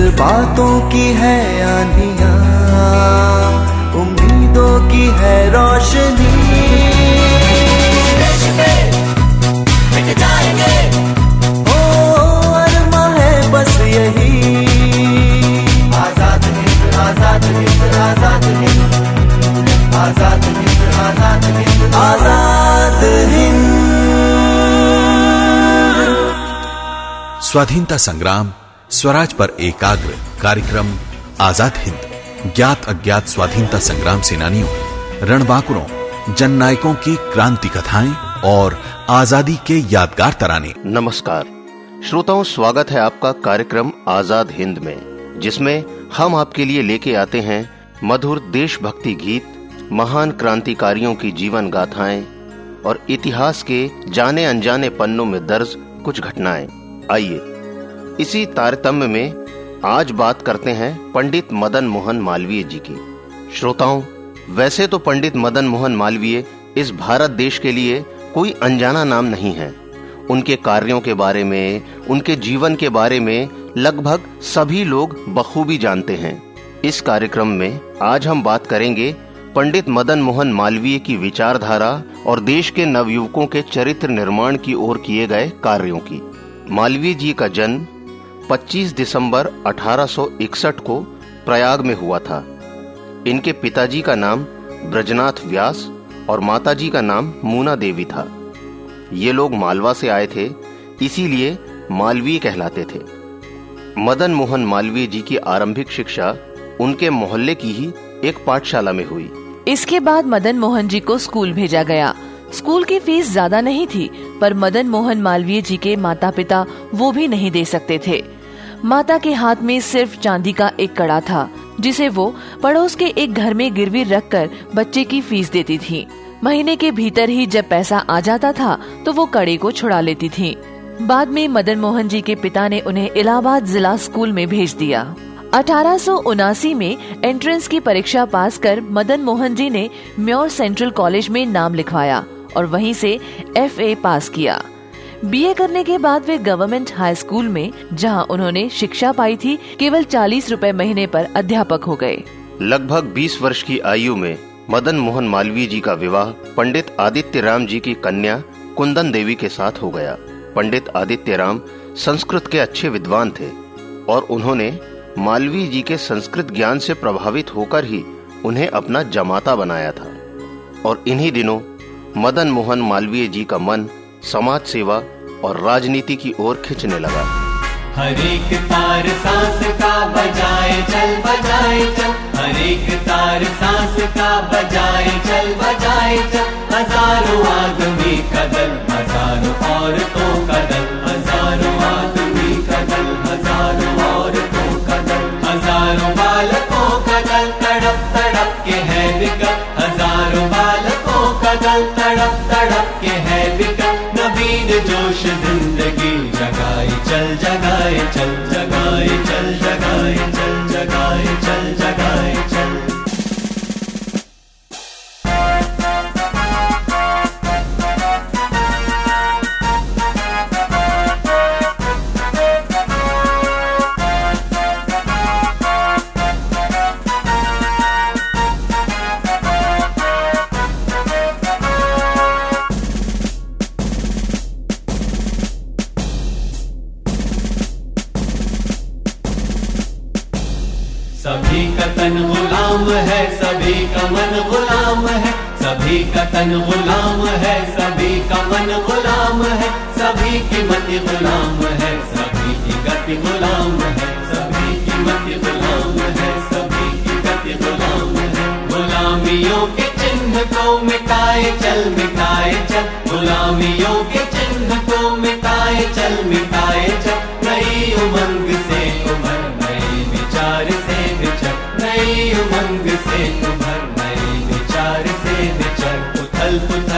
जज्बातों की है आंधिया उम्मीदों की है रोशनी। ओ अरमा है बस यही। आज़ाद हिंद आज़ाद हिंद आज़ाद हिंद। आज़ाद हिंद आज़ाद हिंद। आज़ाद हिंद। स्वाधीनता संग्राम स्वराज पर एकाग्र कार्यक्रम, आज़ाद हिंद, ज्ञात अज्ञात स्वाधीनता संग्राम सेनानियों, रणबांकुरों जन नायकों की क्रांति कथाएँ और आज़ादी के यादगार तराने। नमस्कार। श्रोताओं, स्वागत है आपका कार्यक्रम आज़ाद हिंद में, जिसमें हम आपके लिए लेके आते हैं मधुर देशभक्ति गीत, महान क्रांतिकारियों की जीवन गाथाएँ और इतिहास के जाने अनजाने पन्नों में दर्ज कुछ घटनाएँ। आइए इसी तारतम्य में आज बात करते हैं पंडित मदन मोहन मालवीय जी की। श्रोताओं, वैसे तो पंडित मदन मोहन मालवीय इस भारत देश के लिए कोई अनजाना नाम नहीं है। उनके कार्यों के बारे में, उनके जीवन के बारे में लगभग सभी लोग बखूबी जानते हैं। इस कार्यक्रम में आज हम बात करेंगे पंडित मदन मोहन मालवीय की विचारधारा और देश के नवयुवकों के चरित्र निर्माण की ओर किए गए कार्यों की। मालवीय जी का जन्म 25 दिसंबर 1861 को प्रयाग में हुआ था। इनके पिताजी का नाम ब्रजनाथ व्यास और माताजी का नाम मूना देवी था। ये लोग मालवा से आए थे, इसीलिए मालवीय कहलाते थे। मदन मोहन मालवीय जी की आरंभिक शिक्षा उनके मोहल्ले की ही एक पाठशाला में हुई। इसके बाद मदन मोहन जी को स्कूल भेजा गया। स्कूल की फ़ीस ज़्यादा नहीं थी, पर मदन मोहन मालवीय जी के माता पिता वो भी नहीं दे सकते थे। माता के हाथ में सिर्फ़ चांदी का एक कड़ा था, जिसे वो पड़ोस के एक घर में गिरवी रखकर बच्चे की फ़ीस देती थी। महीने के भीतर ही जब पैसा आ जाता था तो वो कड़े को छुड़ा लेती थी। बाद में मदन मोहन जी के पिता ने उन्हें इलाहाबाद जिला स्कूल में भेज दिया। अठारह सौ उनासी में एंट्रेंस की परीक्षा पास कर मदन मोहन जी ने म्योर सेंट्रल कॉलेज में नाम लिखवाया और वहीं से एफए पास किया। बीए करने के बाद वे गवर्नमेंट हाई स्कूल में, जहाँ उन्होंने शिक्षा पाई थी, केवल चालीस रूपए महीने पर अध्यापक हो गए। लगभग 20 वर्ष की आयु में, मदन मोहन मालवीय जी का विवाह पंडित आदित्य राम जी की कन्या कुंदन देवी के साथ हो गया। पंडित आदित्य राम संस्कृत के अच्छे विद्वान थे और उन्होंने मालवीय जी के संस्कृत ज्ञान से प्रभावित होकर ही उन्हें अपना जमाता बनाया था। और इन्हीं दिनों मदन मोहन मालवीय जी का मन समाज सेवा और राजनीति की ओर खिंचने लगा। हर एक तार सांस का बजाए, चल बजाए, चल। हर एक तार सांस का बजाए, चल बजाए, चल। हज़ारों आदमी कदम, हज़ारों औरतों कदल जोश ज़िंदगी जगाए चल जगाए चल जगाए मति गुलाम है, सभी की गति गुलाम है, सभी की मति गुलाम है, सभी की गति गुलाम है। गुलामियों के चिन्ह को मिटाए चल मिटाए चल। गुलामियों के चिन्ह को मिटाए चल मिटाए चल। नई उमंग से उमर नई विचार से विचर। नई उमंग से उभर नई विचार से विचर। उथल पुथल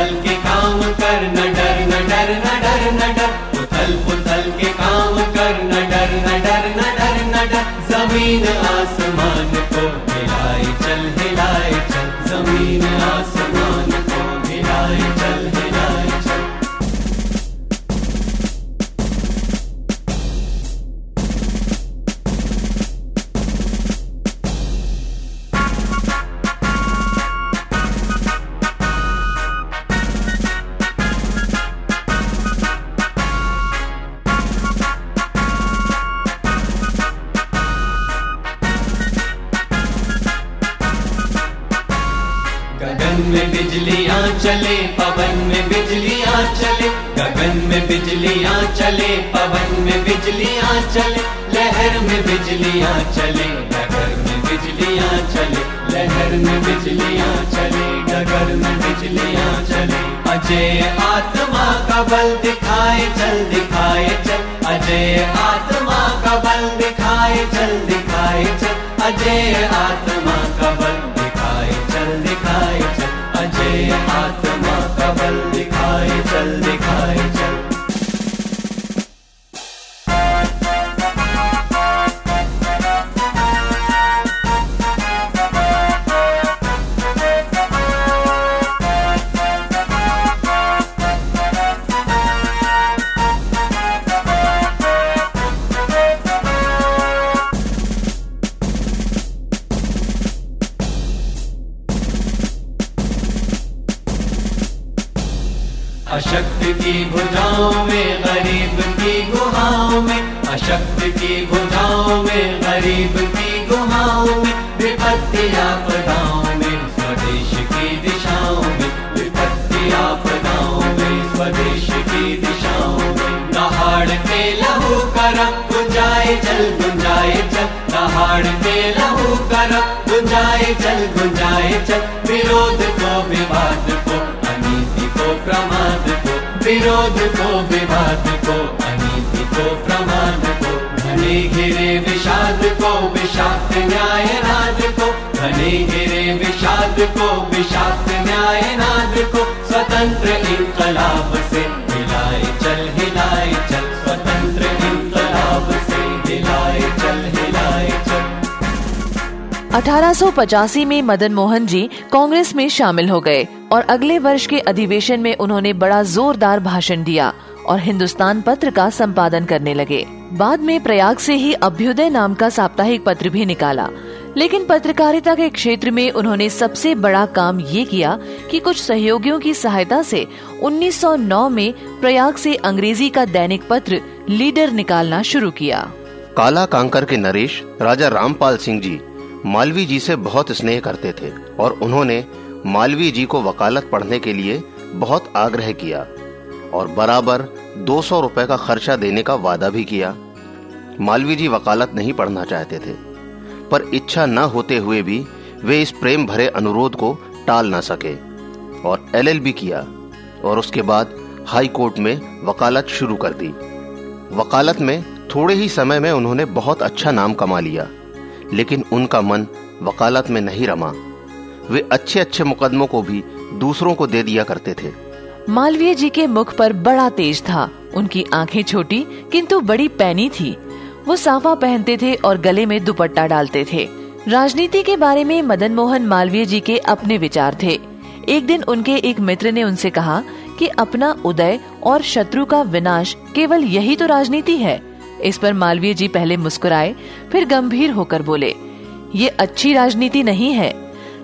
में बिजलियाँ चले, पवन में बिजलियाँ चले, गगन में बिजलियाँ चले, पवन में बिजलियाँ चले, लहर में बिजलियाँ चले डगर में बिजलियाँ चले, लहर में बिजलियाँ चले डगर में बिजलियाँ चले। अजय आत्मा का बल दिखाए चल दिखाए चल। अजय आत्मा का बल दिखाए चल दिखाए चल। अजय आत्मा का बल चल दिखाए चल। अजय आत्मा का बल दिखाए चल दिखाए चल। लहू गुंजाए चल गुंजाए चल। विरोध को, विवाद को, अनीति को, प्रमाद को। विरोध को, विवाद को, अनीति को, प्रमाद को। घने घिरे विषाद को, विषाक्त न्याय नाद को। घने घिरे विषाद को, विषाक्त न्याय नाद को। स्वतंत्र इनकलाब से 1885 में मदन मोहन जी कांग्रेस में शामिल हो गए और अगले वर्ष के अधिवेशन में उन्होंने बड़ा जोरदार भाषण दिया और हिंदुस्तान पत्र का संपादन करने लगे। बाद में प्रयाग से ही अभ्युदय नाम का साप्ताहिक पत्र भी निकाला। लेकिन पत्रकारिता के क्षेत्र में उन्होंने सबसे बड़ा काम ये किया कि कुछ सहयोगियों की सहायता से 1909 में प्रयाग से अंग्रेज़ी का दैनिक पत्र लीडर निकालना शुरू किया। काला कांकर के नरेश, राजा रामपाल सिंह जी मालवी जी से बहुत स्नेह करते थे और उन्होंने मालवी जी को वकालत पढ़ने के लिए बहुत आग्रह किया और बराबर 200 रुपए का खर्चा देने का वादा भी किया। मालवी जी वकालत नहीं पढ़ना चाहते थे, पर इच्छा न होते हुए भी वे इस प्रेम भरे अनुरोध को टाल न सके और एलएलबी किया और उसके बाद हाई कोर्ट में वकालत शुरू कर दी। वकालत में थोड़े ही समय में उन्होंने बहुत अच्छा नाम कमा लिया। लेकिन उनका मन वकालत में नहीं रमा। वे अच्छे अच्छे मुकदमों को भी दूसरों को दे दिया करते थे। मालवीय जी के मुख पर बड़ा तेज था। उनकी आँखें छोटी, किंतु बड़ी पैनी थी। वो साफा पहनते थे और गले में दुपट्टा डालते थे। राजनीति के बारे में मदन मोहन मालवीय जी के अपने विचार थे। एक दिन उनके एक मित्र ने उनसे कहा कि अपना उदय और शत्रु का विनाश केवल यही तो राजनीति है। इस पर मालवीय जी पहले मुस्कुराए, फिर गंभीर होकर बोले, ये अच्छी राजनीति नहीं है।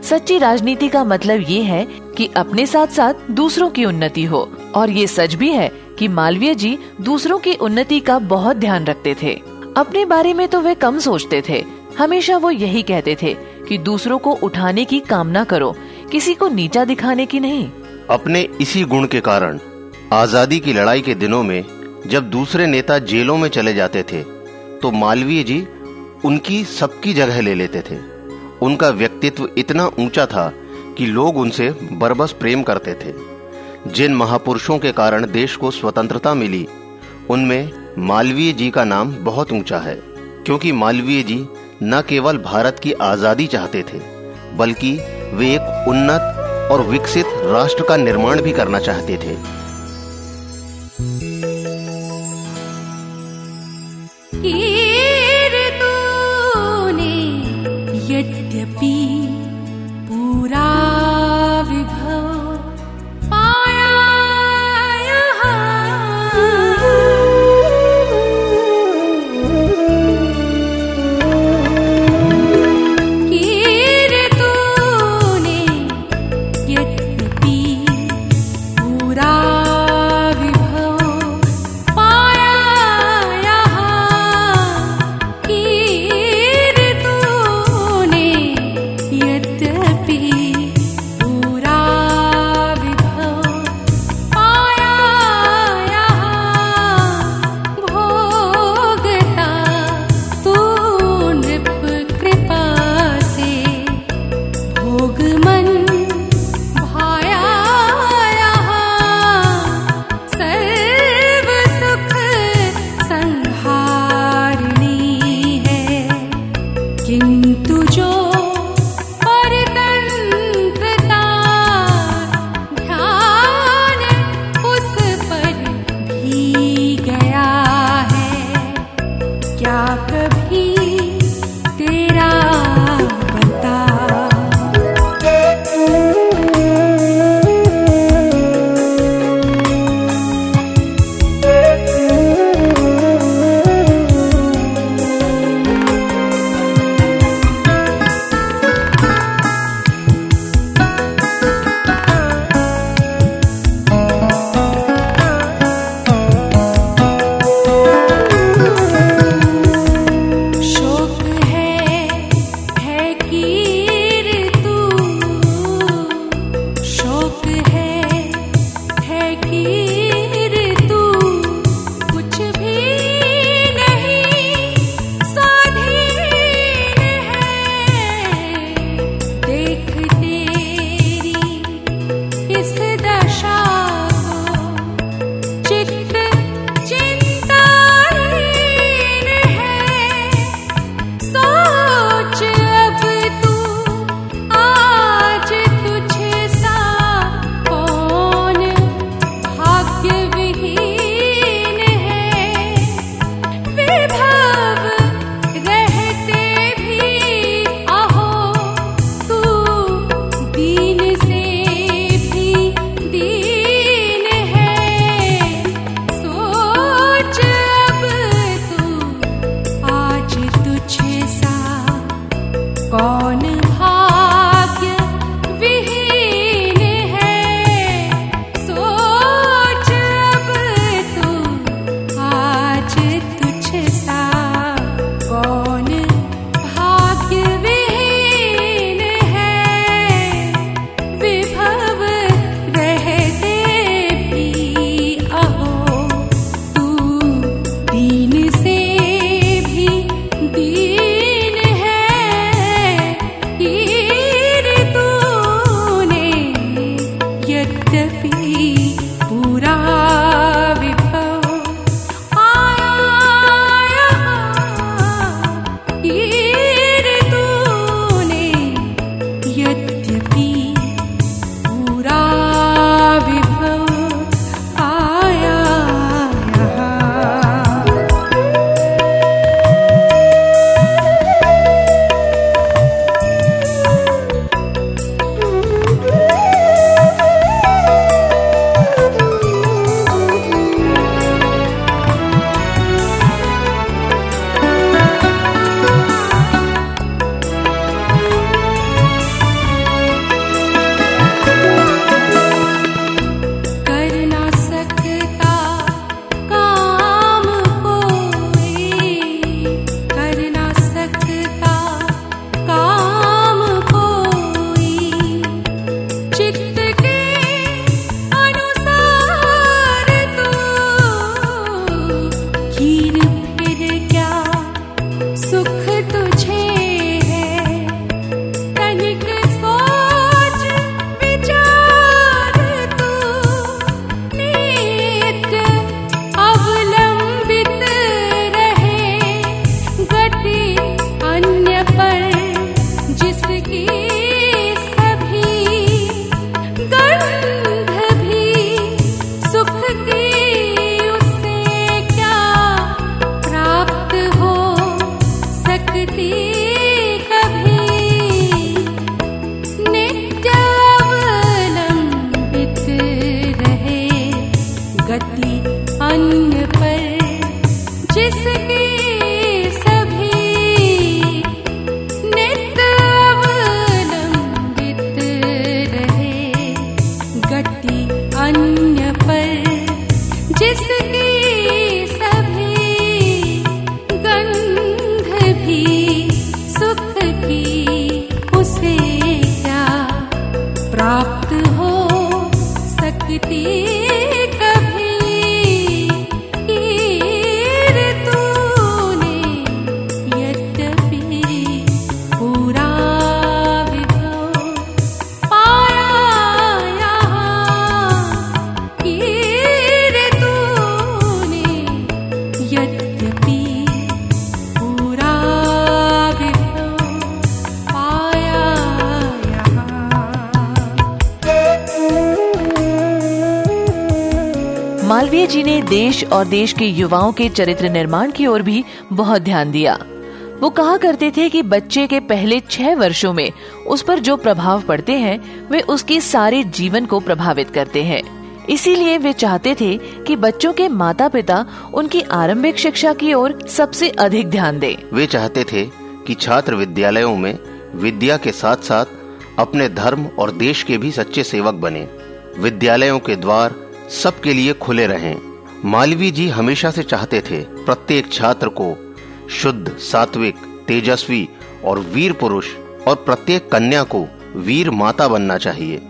सच्ची राजनीति का मतलब ये है कि अपने साथ साथ दूसरों की उन्नति हो, और ये सच भी है कि मालवीय जी दूसरों की उन्नति का बहुत ध्यान रखते थे। अपने बारे में तो वे कम सोचते थे। हमेशा वो यही कहते थे कि दूसरों को उठाने की कामना करो, किसी को नीचा दिखाने की नहीं। अपने इसी गुण के कारण आज़ादी की लड़ाई के दिनों में जब दूसरे नेता जेलों में चले जाते थे तो मालवीय जी उनकी सबकी जगह ले लेते थे। उनका व्यक्तित्व इतना ऊँचा था कि लोग उनसे बरबस प्रेम करते थे। जिन महापुरुषों के कारण देश को स्वतंत्रता मिली, उनमें मालवीय जी का नाम बहुत ऊँचा है, क्योंकि मालवीय जी न केवल भारत की आज़ादी चाहते थे, बल्कि वे एक उन्नत और विकसित राष्ट्र का निर्माण भी करना चाहते थे। भी की प्राप्त हो सकती जी ने देश और देश के युवाओं के चरित्र निर्माण की ओर भी बहुत ध्यान दिया। वो कहा करते थे कि बच्चे के पहले छह वर्षों में उस पर जो प्रभाव पड़ते हैं, वे उसके सारे जीवन को प्रभावित करते हैं। इसीलिए वे चाहते थे कि बच्चों के माता पिता उनकी आरंभिक शिक्षा की ओर सबसे अधिक ध्यान दें। वे चाहते थे कि छात्र विद्यालयों में विद्या के साथ साथ अपने धर्म और देश के भी सच्चे सेवक बने। विद्यालयों के द्वार सबके लिए खुले रहें। मालवीय जी हमेशा से चाहते थे प्रत्येक छात्र को शुद्ध, सात्विक, तेजस्वी और वीर पुरुष और प्रत्येक कन्या को वीर माता बनना चाहिए।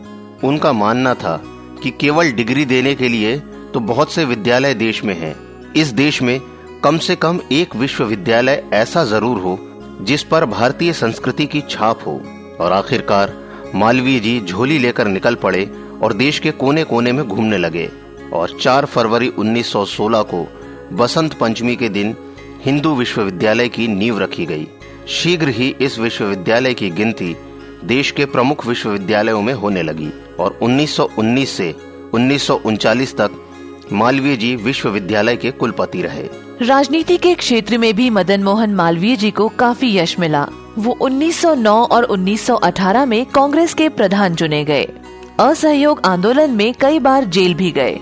उनका मानना था कि केवल डिग्री देने के लिए तो बहुत से विद्यालय देश में हैं। इस देश में कम से कम एक विश्वविद्यालय ऐसा ज़रूर हो जिस पर भारतीय संस्कृति की छाप हो। और आखिरकार मालवीय जी झोली लेकर निकल पड़े और देश के कोने कोने में घूमने लगे और 4 फरवरी 1916 को बसंत पंचमी के दिन हिंदू विश्वविद्यालय की नींव रखी गई। शीघ्र ही इस विश्वविद्यालय की गिनती देश के प्रमुख विश्वविद्यालयों में होने लगी और 1919 से उन्नीस तक मालवीय जी विश्वविद्यालय के कुलपति रहे। राजनीति के क्षेत्र में भी मदन मोहन मालवीय जी को काफ़ी यश मिला। वो 1909 और 1918 में कांग्रेस के प्रधान चुने गए। असहयोग आंदोलन में कई बार जेल भी गए।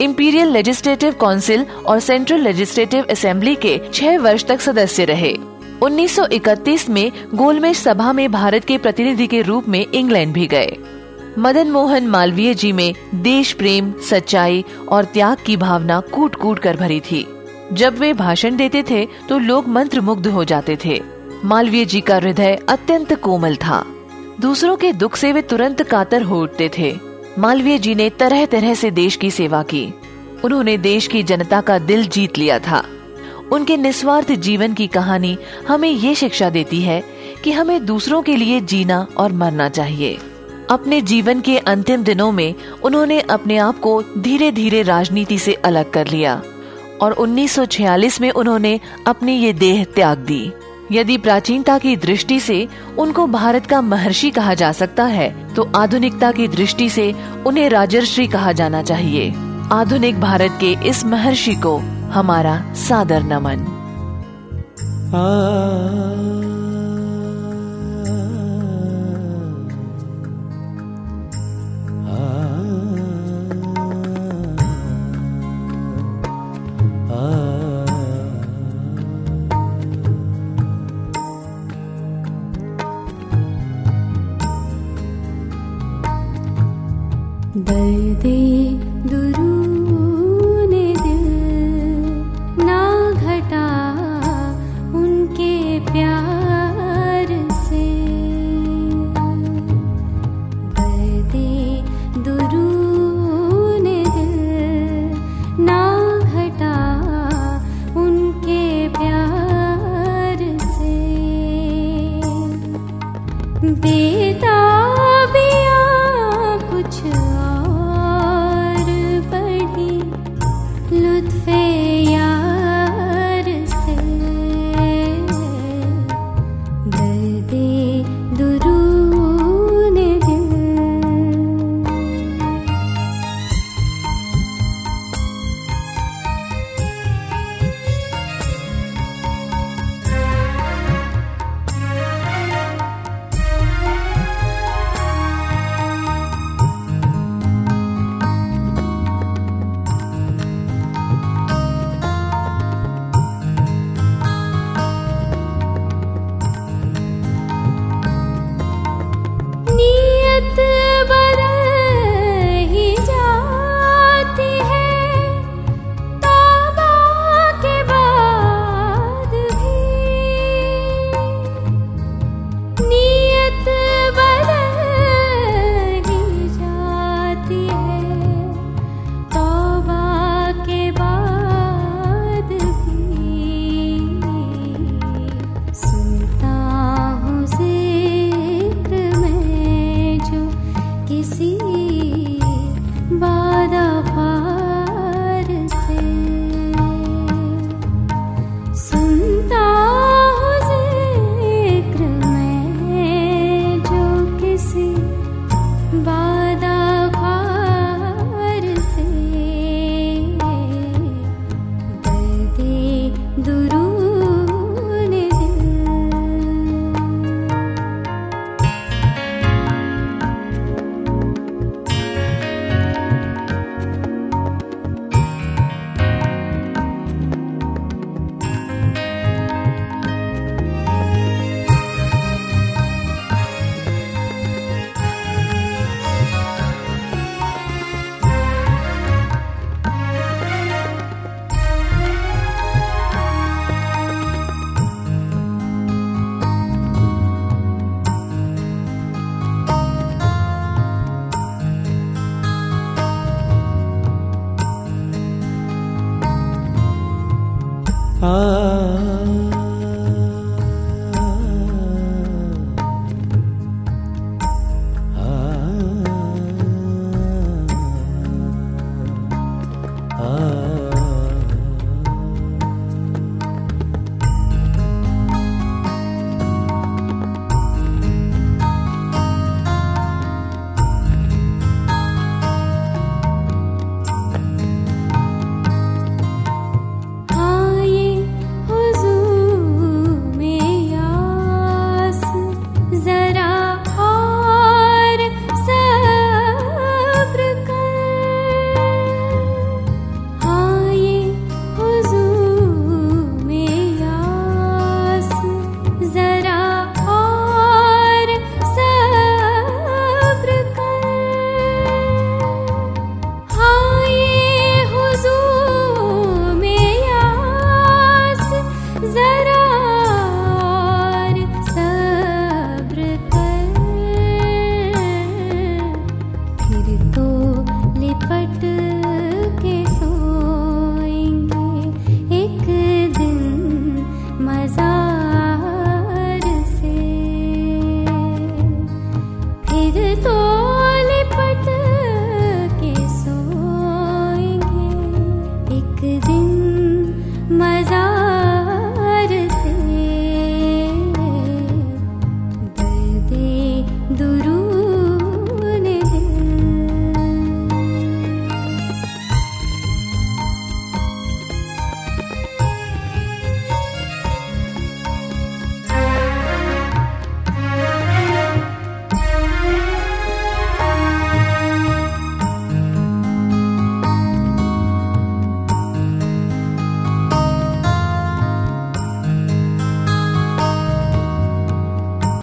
इम्पीरियल लेजिस्लेटिव काउंसिल और सेंट्रल लेजिस्लेटिव असेंबली के छह वर्ष तक सदस्य रहे। 1931 में गोलमेज सभा में भारत के प्रतिनिधि के रूप में इंग्लैंड भी गए। मदन मोहन मालवीय जी में देश प्रेम, सच्चाई और त्याग की भावना कूट कूट कर भरी थी। जब वे भाषण देते थे तो लोग मंत्र मुग्ध हो जाते थे। मालवीय जी का हृदय अत्यंत कोमल था। दूसरों के दुख से वे तुरंत कातर हो उठते थे। मालवीय जी ने तरह तरह से देश की सेवा की। उन्होंने देश की जनता का दिल जीत लिया था। उनके निस्वार्थ जीवन की कहानी हमें ये शिक्षा देती है कि हमें दूसरों के लिए जीना और मरना चाहिए। अपने जीवन के अंतिम दिनों में उन्होंने अपने आप को धीरे धीरे राजनीति से अलग कर लिया और 1946 में उन्होंने अपनी ये देह त्याग दी। यदि प्राचीनता की दृष्टि से उनको भारत का महर्षि कहा जा सकता है तो आधुनिकता की दृष्टि से उन्हें राजर्षि कहा जाना चाहिए। आधुनिक भारत के इस महर्षि को हमारा सादर नमन। दर्दे 你。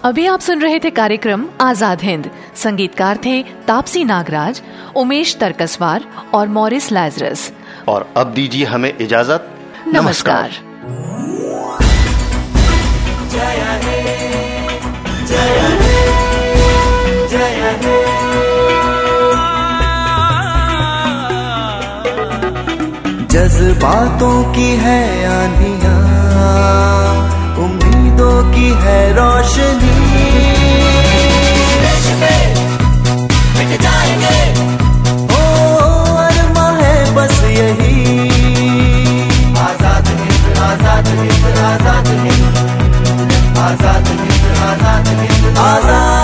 अभी आप सुन रहे थे कार्यक्रम आज़ाद हिंद। संगीतकार थे तापसी नागराज उमेश तरकसवार और मॉरिस लाजरस। और अब दीजिए हमें इजाज़त। नमस्कार, नमस्कार। जज्बातों की है आनिया उम्मीदों की है रोशनी। है बस यही। आज़ाद आज़ाद आज़ाद हिंद आज़ाद हिंद। आज़ाद हिंद आज़ाद